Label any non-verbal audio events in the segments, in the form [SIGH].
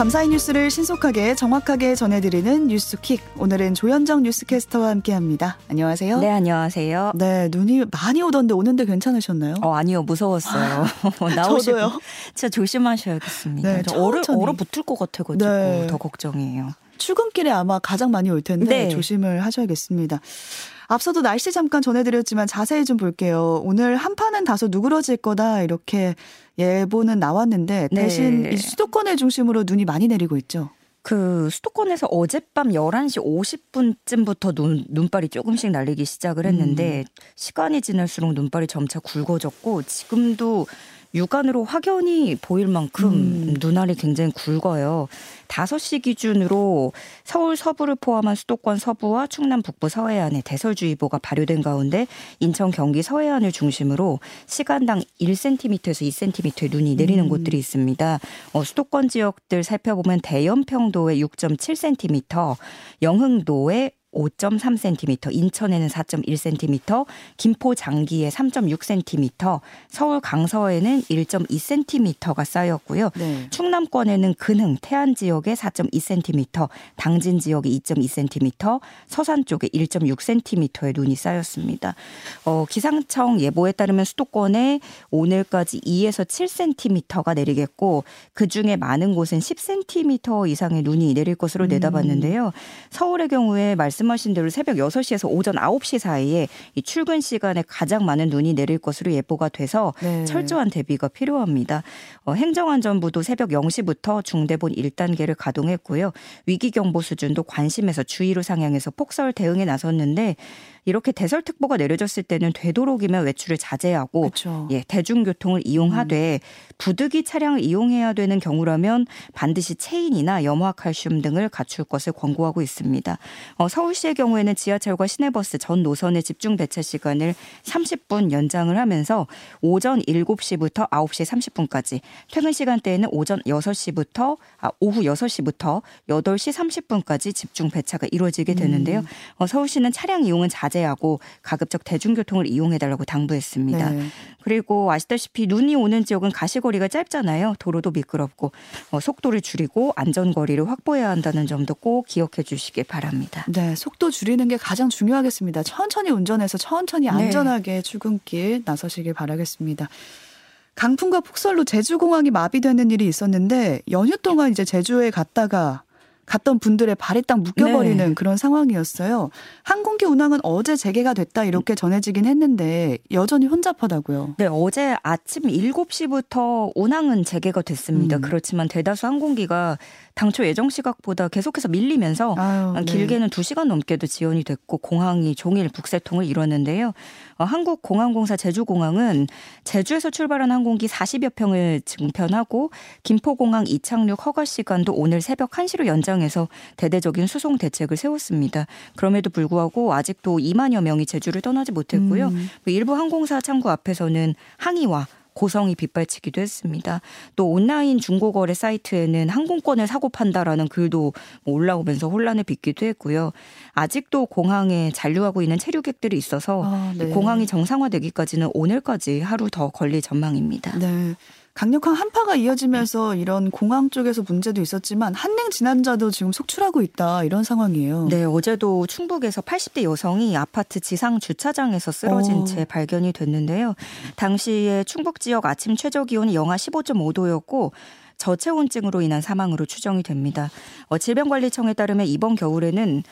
밤사이 뉴스를 신속하게 정확하게 전해드리는 뉴스킥. 오늘은 조현정 뉴스캐스터와 함께합니다. 안녕하세요. 네, 안녕하세요. 네, 눈이 많이 오던데 오는데 괜찮으셨나요? 어, 아니요, 무서웠어요. [LAUGHS] 나오시고 진짜 조심하셔야겠습니다. 네, 얼어, 얼어 붙을 것 같아가지고 네. 더 걱정이에요. 출근길에 아마 가장 많이 올 텐데 네. 조심을 하셔야겠습니다. 앞서도 날씨 잠깐 전해드렸지만 자세히 좀 볼게요. 오늘 한파는 다소 누그러질 거다 이렇게 예보는 나왔는데 네. 대신 네. 수도권을 중심으로 눈이 많이 내리고 있죠. 그 수도권에서 어젯밤 11시 50분쯤부터 눈, 눈발이 조금씩 날리기 시작을 했는데 음. 시간이 지날수록 눈발이 점차 굵어졌고 지금도 육안으로 확연히 보일 만큼 음. 눈알이 굉장히 굵어요. 5시 기준으로 서울 서부를 포함한 수도권 서부와 충남 북부 서해안에 대설주의보가 발효된 가운데 인천 경기 서해안을 중심으로 시간당 1cm에서 2cm의 눈이 내리는 음. 곳들이 있습니다. 어, 수도권 지역들 살펴보면 대연평도에 6.7cm, 영흥도에 5.3cm, 인천에는 4.1cm, 김포 장기에 3.6cm, 서울 강서에는 1.2cm가 쌓였고요. 네. 충남권에는 근흥, 태안 지역에 4.2cm, 당진 지역에 2.2cm, 서산 쪽에 1.6cm의 눈이 쌓였습니다. 어, 기상청 예보에 따르면 수도권에 오늘까지 2에서 7cm가 내리겠고 그 중에 많은 곳은 10cm 이상의 눈이 내릴 것으로 내다봤는데요. 서울의 경우에 말씀 말씀하신 대로 새벽 6시에서 오전 9시 사이에 이 출근 시간에 가장 많은 눈이 내릴 것으로 예보가 돼서 네. 철저한 대비가 필요합니다. 어, 행정안전부도 새벽 0시부터 중대본 1단계를 가동했고요. 위기경보 수준도 관심에서 주의로 상향해서 폭설 대응에 나섰는데 이렇게 대설특보가 내려졌을 때는 되도록이면 외출을 자제하고 그쵸. 예, 대중교통을 이용하되 음. 부득이 차량을 이용해야 되는 경우라면 반드시 체인이나 염화칼슘 등을 갖출 것을 권고하고 있습니다. 어, 서울시의 경우에는 지하철과 시내버스 전 노선의 집중 배차 시간을 30분 연장을 하면서 오전 7시부터 9시 30분까지 퇴근 시간대에는 오전 6시부터 아, 오후 6시부터 8시 30분까지 집중 배차가 이루어지게 되는데요. 음. 어, 서울시는 차량 이용은 자제 자제하고 가급적 대중교통을 이용해달라고 당부했습니다. 네. 그리고 아시다시피 눈이 오는 지역은 가시거리가 짧잖아요. 도로도 미끄럽고 어, 속도를 줄이고 안전거리를 확보해야 한다는 점도 꼭 기억해 주시길 바랍니다. 네, 속도 줄이는 게 가장 중요하겠습니다. 천천히 운전해서 천천히 네. 안전하게 네. 출근길 나서시길 바라겠습니다. 강풍과 폭설로 제주공항이 마비되는 일이 있었는데 연휴 동안 이제 제주에 갔다가 갔던 분들의 발이 딱 묶여버리는 네. 그런 상황이었어요. 항공기 운항은 어제 재개가 됐다 이렇게 전해지긴 했는데 여전히 혼잡하다고요. 네, 어제 아침 7시부터 운항은 재개가 됐습니다. 음. 그렇지만 대다수 항공기가 당초 예정 시각보다 계속해서 밀리면서 아유, 네. 길게는 2시간 넘게도 지연이 됐고 공항이 종일 북새통을 이뤘는데요. 어, 한국공항공사 제주공항은 제주에서 출발한 항공기 40여 평을 증편하고 김포공항 이착륙 허가 시간도 오늘 새벽 1시로 연장해서 대대적인 수송 대책을 세웠습니다. 그럼에도 불구하고 아직도 2만여 명이 제주를 떠나지 못했고요. 음. 일부 항공사 창구 앞에서는 항의와 고성이 빗발치기도 했습니다. 또 온라인 중고거래 사이트에는 항공권을 사고 판다라는 글도 뭐 올라오면서 혼란을 빚기도 했고요. 아직도 공항에 잔류하고 있는 체류객들이 있어서 아, 네. 공항이 정상화되기까지는 오늘까지 하루 더 걸릴 전망입니다. 네. 강력한 한파가 이어지면서 이런 공항 쪽에서 문제도 있었지만 한랭 진환자도 지금 속출하고 있다 이런 상황이에요. 네, 어제도 충북에서 80대 여성이 아파트 지상 주차장에서 쓰러진 오. 어. 채 발견이 됐는데요. 당시에 충북 지역 아침 최저 기온이 영하 15.5도였고 저체온증으로 인한 사망으로 추정이 됩니다. 어, 질병관리청에 따르면 이번 겨울에는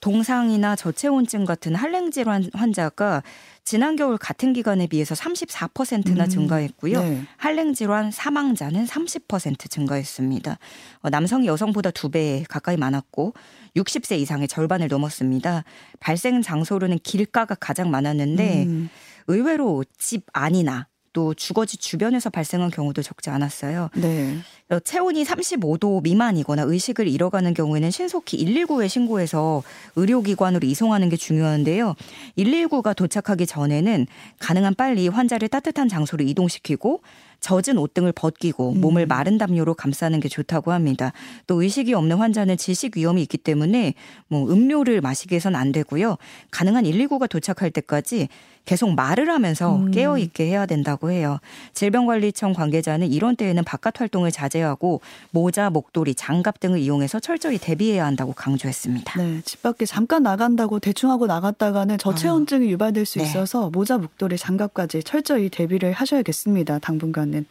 동상이나 저체온증 같은 한랭 질환 환자가 지난 겨울 같은 기간에 비해서 34%나 음, 증가했고요. 네. 한랭 질환 사망자는 30% 증가했습니다. 어, 남성이 여성보다 두 배 가까이 많았고 60세 이상의 절반을 넘었습니다. 발생 장소로는 길가가 가장 많았는데 음. 의외로 집 안이나 또 주거지 주변에서 발생한 경우도 적지 않았어요. 네. 어, 체온이 35도 미만이거나 의식을 잃어가는 경우에는 신속히 119에 신고해서 의료기관으로 이송하는 게 중요한데요. 119가 도착하기 전에는 가능한 빨리 환자를 따뜻한 장소로 이동시키고 젖은 옷 등을 벗기고 음. 몸을 마른 담요로 감싸는 게 좋다고 합니다. 또 의식이 없는 환자는 질식 위험이 있기 때문에 뭐 음료를 마시게 해서는 안 되고요. 가능한 119가 도착할 때까지 계속 말을 하면서 음. 깨어 있게 해야 된다고 해요. 질병관리청 관계자는 이런 때에는 바깥 활동을 자제하고 모자, 목도리, 장갑 등을 이용해서 철저히 대비해야 한다고 강조했습니다. 네, 집 밖에 잠깐 나간다고 대충 하고 나갔다가는 저체온증이 유발될 수 네. 있어서 모자, 목도리, 장갑까지 철저히 대비를 하셔야겠습니다. 당분간 은.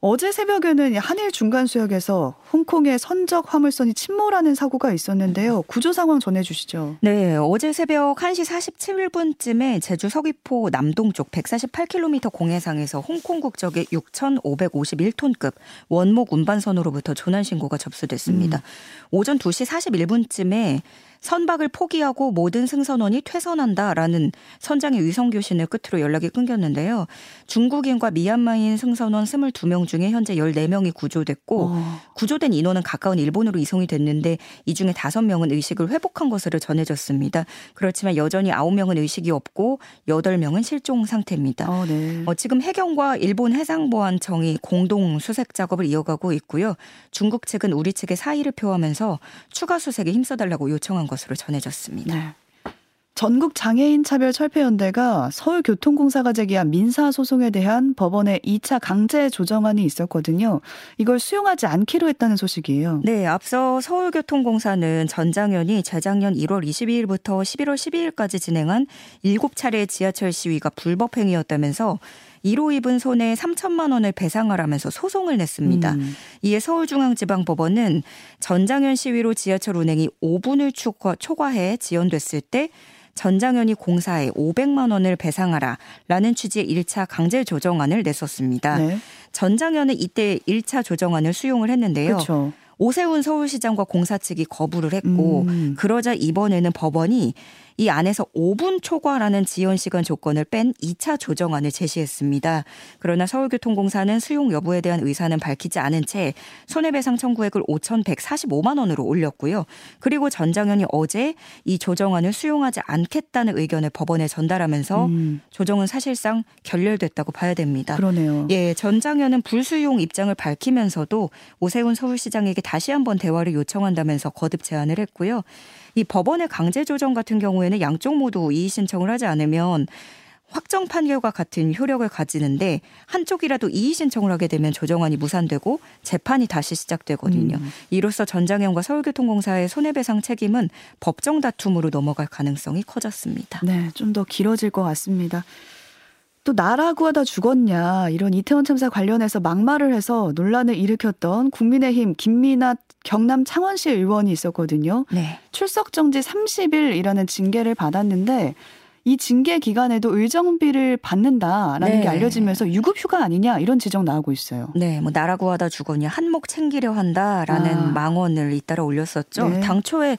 어제 새벽에는 한일 중간 수역에서 홍콩의 선적 화물선이 침몰하는 사고가 있었는데요. 구조 상황 전해 주시죠. 네, 어제 새벽 1시 47분쯤에 제주 서귀포 남동쪽 148km 공해상에서 홍콩 국적의 6,551톤급 원목 운반선으로부터 조난 신고가 접수됐습니다. 오전 2시 41분쯤에 선박을 포기하고 모든 승선원이 퇴선한다라는 선장의 위성 교신을 끝으로 연락이 끊겼는데요. 중국인과 미얀마인 승선원 22명 중에 현재 14명이 구조됐고 어, 구조된 인원은 가까운 일본으로 이송이 됐는데 이 중에 5명은 의식을 회복한 것으로 전해졌습니다. 그렇지만 여전히 9명은 의식이 없고 8명은 실종 상태입니다. 어, 네. 어, 지금 해경과 일본 해상보안청이 공동 수색 작업을 이어가고 있고요. 중국 측은 우리 측에 사의를 표하면서 추가 수색에 힘써달라고 요청한 것으로 전해졌습니다. 네. 전국 장애인 차별 철폐 연대가 서울교통공사가 제기한 민사 소송에 대한 법원의 2차 강제 조정안이 있었거든요. 이걸 수용하지 않기로 했다는 소식이에요. 네, 앞서 서울교통공사는 전장현이 재작년 1월 22일부터 11월 12일까지 진행한 7차례 지하철 시위가 불법 행위였다면서 이로 입은 손해 3천만 원을 배상하라면서 소송을 냈습니다. 음. 이에 서울중앙지방법원은 전장현 시위로 지하철 운행이 5분을 초과, 초과 해 지연됐을 때 전장현이 공사에 500만 원을 배상하라라는 취지의 1차 강제 조정안을 냈었습니다. 네. 전장현은 이때 1차 조정안을 수용을 했는데요. 그렇죠. 오세훈 서울시장과 공사 측이 거부를 했고 음. 그러자 이번에는 법원이 이 안에서 5분 초과라는 지연 시간 조건을 뺀 2차 조정안을 제시했습니다. 그러나 서울교통공사는 수용 여부에 대한 의사는 밝히지 않은 채 손해배상 청구액을 5,145만 원으로 올렸고요. 그리고 전장현이 어제 이 조정안을 수용하지 않겠다는 의견을 법원에 전달하면서 음, 조정은 사실상 결렬됐다고 봐야 됩니다. 그러네요. 예, 전장현은 불수용 입장을 밝히면서도 오세훈 서울시장에게 다시 한번 대화를 요청한다면서 거듭 제안을 했고요. 이 법원의 강제 조정 같은 경우에는 양쪽 모두 이의 신청을 하지 않으면 확정 판결과 같은 효력을 가지는데 한쪽이라도 이의 신청을 하게 되면 조정안이 무산되고 재판이 다시 시작되거든요. 음. 이로써 전장현과 서울교통공사의 손해배상 책임은 법정 다툼으로 넘어갈 가능성이 커졌습니다. 네, 좀 더 길어질 것 같습니다. 또 나라고 하다 죽었냐 이런 이태원 참사 관련해서 막말을 해서 논란을 일으켰던 국민의힘 김민아 경남 창원시 의원이 있었거든요. 네. 출석 정지 30일이라는 징계를 받았는데 이 징계 기간에도 의정비를 받는다라는 네. 게 알려지면서 유급 휴가 아니냐 이런 지적 나오고 있어요. 네, 뭐 나라고 하다 죽었냐 한몫 챙기려 한다라는 아. 망언을 잇따라 올렸었죠. 네. 당초에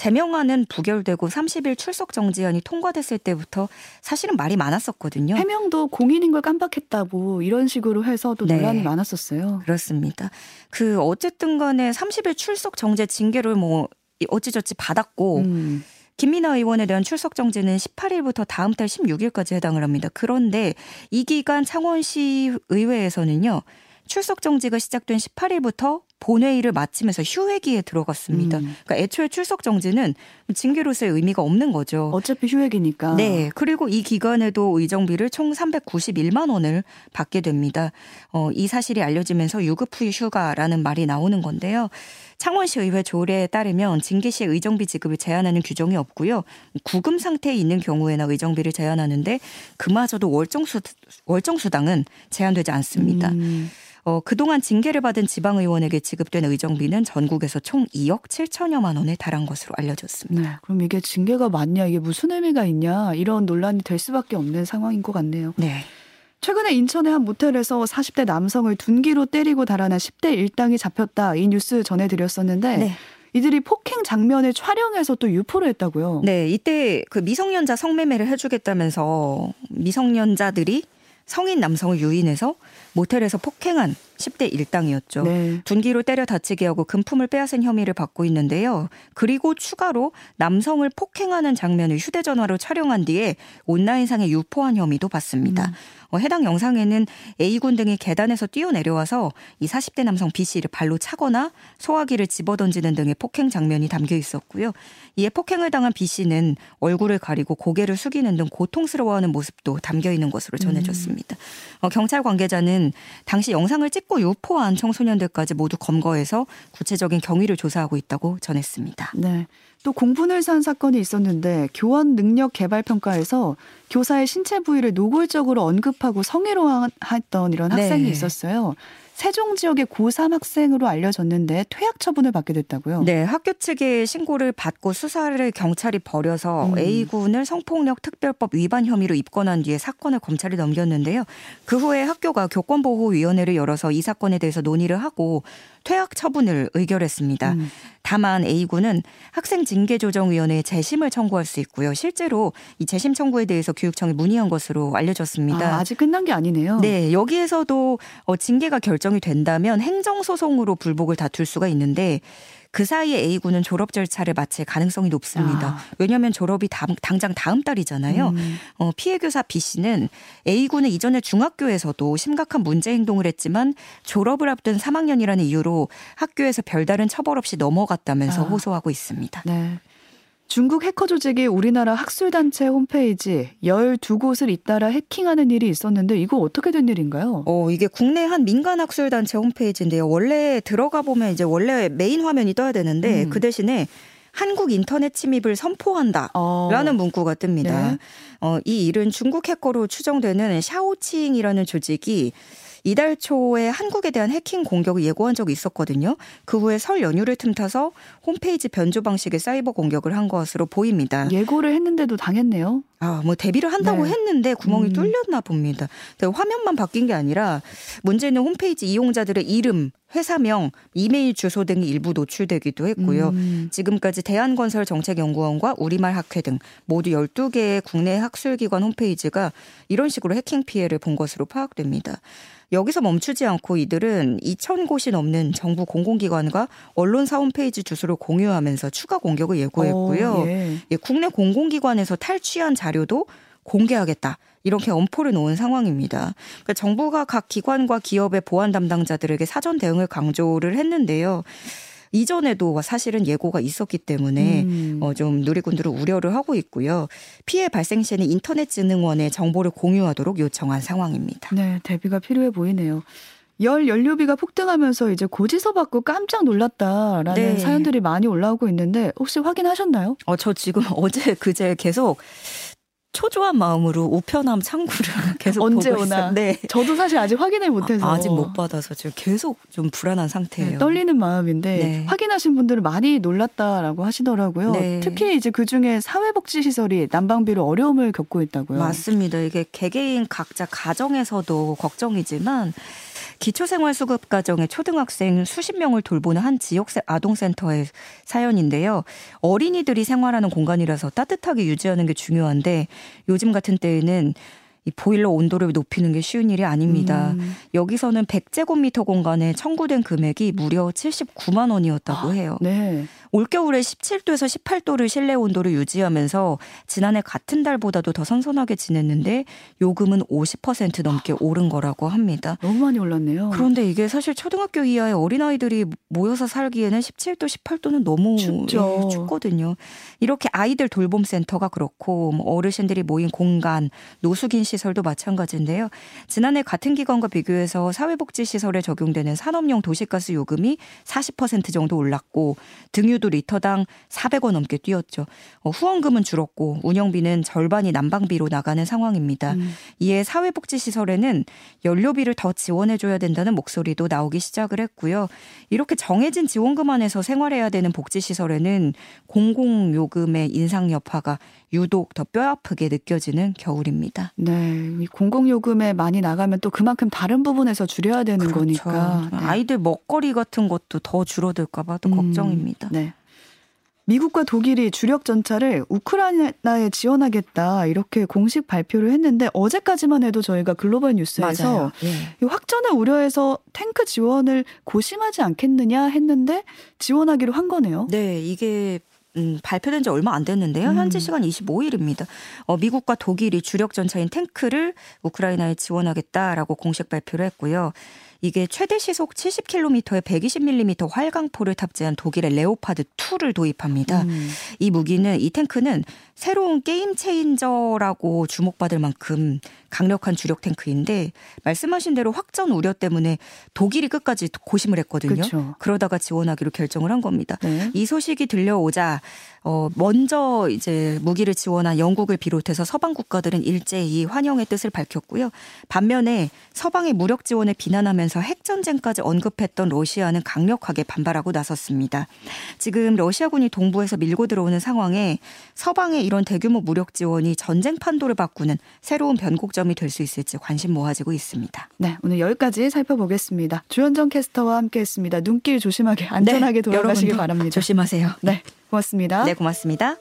제명안은 부결되고 30일 출석 정지안이 통과됐을 때부터 사실은 말이 많았었거든요. 해명도 공인인 걸 깜빡했다고 이런 식으로 해서 또 네. 논란이 많았었어요. 그렇습니다. 그 어쨌든 간에 30일 출석 정지 징계를 뭐 어찌저찌 받았고 음. 김민아 의원에 대한 출석 정지는 18일부터 다음 달 16일까지 해당을 합니다. 그런데 이 기간 창원시 의회에서는요. 출석 정지가 시작된 18일부터 본회의를 마치면서 휴회기에 들어갔습니다. 음. 그러니까 애초에 출석 정지는 징계로서의 의미가 없는 거죠. 어차피 휴액이니까. 네. 그리고 이 기간에도 의정비를 총 391만 원을 받게 됩니다. 어, 이 사실이 알려지면서 유급 후 휴가라는 말이 나오는 건데요. 창원시 의회 조례에 따르면 징계 시에 의정비 지급을 제한하는 규정이 없고요. 구금 상태에 있는 경우에나 의정비를 제한하는데 그마저도 월정수 월정수당은 제한되지 않습니다. 음. 어, 그동안 징계를 받은 지방의원에게 지급된 의정비는 전국에서 총 2억 7천여만 원에 달한 것으로 알려졌습니다. 네, 그럼 이게 징계가 맞냐, 이게 무슨 의미가 있냐, 이런 논란이 될 수밖에 없는 상황인 것 같네요. 네. 최근에 인천의 한 모텔에서 40대 남성을 둔기로 때리고 달아난 10대 일당이 잡혔다. 이 뉴스 전해드렸었는데, 네. 이들이 폭행 장면을 촬영해서 또 유포를 했다고요. 네, 이때 그 미성년자 성매매를 해주겠다면서 미성년자들이 성인 남성을 유인해서 모텔에서 폭행한 10대 1당이었죠. 네. 둔기로 때려 다치게 하고 금품을 빼앗은 혐의를 받고 있는데요. 그리고 추가로 남성을 폭행하는 장면을 휴대전화로 촬영한 뒤에 온라인상에 유포한 혐의도 받습니다. 음. 어, 해당 영상에는 A군 등이 계단에서 뛰어내려와서 이 40대 남성 B씨를 발로 차거나 소화기를 집어던지는 등의 폭행 장면이 담겨 있었고요. 이에 폭행을 당한 B씨는 얼굴을 가리고 고개를 숙이는 등 고통스러워하는 모습도 담겨 있는 것으로 전해졌습니다. 어, 경찰 관계자는 당시 영상을 찍고 유포한 청소년들까지 모두 검거해서 구체적인 경위를 조사하고 있다고 전했습니다. 네. 또 공분을 산 사건이 있었는데 교원 능력 개발 평가에서 교사의 신체 부위를 노골적으로 언급하고 성희롱했던 이런 학생이 네. 있었어요. 세종 지역의 고3 학생으로 알려졌는데 퇴학 처분을 받게 됐다고요. 네, 학교 측의 신고를 받고 수사를 경찰이 벌여서 음. A군을 성폭력 특별법 위반 혐의로 입건한 뒤에 사건을 검찰에 넘겼는데요. 그 후에 학교가 교권보호위원회를 열어서 이 사건에 대해서 논의를 하고 퇴학 처분을 의결했습니다. 음. 다만 A군은 학생 징계 조정위원회에 재심을 청구할 수 있고요. 실제로 이 재심 청구에 대해서 교육청에 문의한 것으로 알려졌습니다. 아, 아직 끝난 게 아니네요. 네, 여기에서도 어, 징계가 결정이 된다면 행정 소송으로 불복을 다툴 수가 있는데 그 사이에 A군은 졸업 절차를 마칠 가능성이 높습니다. 아. 왜냐하면 졸업이 다음, 당장 다음 달이잖아요. 음. 어, 피해 교사 B 씨는 A군은 이전에 중학교에서도 심각한 문제 행동을 했지만 졸업을 앞둔 3학년이라는 이유로 학교에서 별다른 처벌 없이 넘어갔다면서 아. 호소하고 있습니다. 네. 중국 해커 조직이 우리나라 학술단체 홈페이지 12곳을 잇따라 해킹하는 일이 있었는데 이거 어떻게 된 일인가요? 어, 이게 국내 한 민간 학술 단체 홈페이지인데요. 원래 들어가 보면 이제 원래 메인 화면이 떠야 되는데 음. 그 대신에 한국 인터넷 침입을 선포한다. 어. 라는 문구가 뜹니다. 네. 어, 이 일은 중국 해커로 추정되는 샤오칭이라는 조직이 이달 초에 한국에 대한 해킹 공격을 예고한 적이 있었거든요. 그 후에 설 연휴를 틈타서 홈페이지 변조 방식의 사이버 공격을 한 것으로 보입니다. 예고를 했는데도 당했네요. 아, 뭐 데뷔를 한다고 네. 했는데 구멍이 음. 뚫렸나 봅니다. 화면만 바뀐 게 아니라 문제는 홈페이지 이용자들의 이름, 회사명, 이메일 주소 등이 일부 노출되기도 했고요. 음. 지금까지 대한건설 정책연구원과 우리말 학회 등 모두 12개의 국내 학술기관 홈페이지가 이런 식으로 해킹 피해를 본 것으로 파악됩니다. 여기서 멈추지 않고 이들은 2,000곳이 넘는 정부 공공기관과 언론사 홈페이지 주소를 공유하면서 추가 공격을 예고했고요. 어, 예. 예, 국내 공공기관에서 탈취한 자료도 공개하겠다. 이렇게 엄포를 놓은 상황입니다. 그러니까 정부가 각 기관과 기업의 보안 담당자들에게 사전 대응을 강조를 했는데요. 이전에도 사실은 예고가 있었기 때문에 음. 어, 좀 누리꾼들은 우려를 하고 있고요. 피해 발생 시에는 인터넷진흥원에 정보를 공유하도록 요청한 상황입니다. 네, 대비가 필요해 보이네요. 열 연료비가 폭등하면서 이제 고지서 받고 깜짝 놀랐다라는 네. 사연들이 많이 올라오고 있는데 혹시 확인하셨나요? 어, 저 지금 [LAUGHS] 어제 그제 계속 초조한 마음으로 우편함 창구를 [LAUGHS] 계속 언제 보고 오나? 네. 저도 사실 아직 확인을 못해서 아, 직못 받아서 지금 계속 좀 불안한 상태예요. 네, 떨리는 마음인데 네. 확인하신 분들은 많이 놀랐다라고 하시더라고요. 네. 특히 이제 그 중에 사회복지 시설이 난방비로 어려움을 겪고 있다고요. 맞습니다. 이게 개개인 각자 가정에서도 걱정이지만 기초생활수급 가정의 초등학생 수십 명을 돌보는 한 지역 아동센터의 사연인데요. 어린이들이 생활하는 공간이라서 따뜻하게 유지하는 게 중요한데 요즘 같은 때에는 이 보일러 온도를 높이는 게 쉬운 일이 아닙니다. 음. 여기서는 100제곱미터 공간에 청구된 금액이 무려 79만 원이었다고 해요. 네. 올겨울에 17도에서 18도를 실내 온도를 유지하면서 지난해 같은 달보다도 더 선선하게 지냈는데 요금은 50% 넘게 오른 거라고 합니다. 너무 많이 올랐네요. 그런데 이게 사실 초등학교 이하의 어린아이들이 모여서 살기에는 17도, 18도는 너무 춥죠. 예, 춥거든요. 이렇게 아이들 돌봄 센터가 그렇고 뭐 어르신들이 모인 공간, 노숙인 시설 도 마찬가지인데요. 지난해 같은 기간과 비교해서 사회복지 시설에 적용되는 산업용 도시가스 요금이 40% 정도 올랐고 등유도 리터당 400원 넘게 뛰었죠. 어, 후원금은 줄었고 운영비는 절반이 난방비로 나가는 상황입니다. 음. 이에 사회복지 시설에는 연료비를 더 지원해 줘야 된다는 목소리도 나오기 시작을 했고요. 이렇게 정해진 지원금 안에서 생활해야 되는 복지 시설에는 공공요금의 인상 여파가 유독 더 뼈아프게 느껴지는 겨울입니다. 네. 이 공공요금에 많이 나가면 또 그만큼 다른 부분에서 줄여야 되는 그렇죠. 거니까. 네. 아이들 먹거리 같은 것도 더 줄어들까봐 또 음, 걱정입니다. 네. 미국과 독일이 주력 전차를 우크라이나에 지원하겠다 이렇게 공식 발표를 했는데 어제까지만 해도 저희가 글로벌 뉴스에서 예. 확전을 우려해서 탱크 지원을 고심하지 않겠느냐 했는데 지원하기로 한 거네요. 네, 이게 음, 발표된 지 얼마 안 됐는데요. 음. 현지 시간 25일입니다. 어, 미국과 독일이 주력 전차인 탱크를 우크라이나에 지원하겠다라고 공식 발표를 했고요. 이게 최대 시속 70km에 120mm 활강포를 탑재한 독일의 레오파드 2를 도입합니다. 음. 이 무기는 이 탱크는 새로운 game changer라고 주목받을 만큼 강력한 주력 탱크인데 말씀하신 대로 확전 우려 때문에 독일이 끝까지 고심을 했거든요. 그쵸. 그러다가 지원하기로 결정을 한 겁니다. 네. 이 소식이 들려오자 어 먼저 이제 무기를 지원한 영국을 비롯해서 서방 국가들은 일제히 환영의 뜻을 밝혔고요. 반면에 서방의 무력 지원을 비난하면서 핵 전쟁까지 언급했던 러시아는 강력하게 반발하고 나섰습니다. 지금 러시아군이 동부에서 밀고 들어오는 상황에 서방의 이런 대규모 무력 지원이 전쟁 판도를 바꾸는 새로운 변곡점이 될 수 있을지 관심 모아지고 있습니다. 네, 오늘 여기까지 살펴보겠습니다. 주현정 캐스터와 함께했습니다. 눈길 조심하게 안전하게 네, 돌아가시길 바랍니다. 조심하세요. 네, 고맙습니다. 네, 고맙습니다.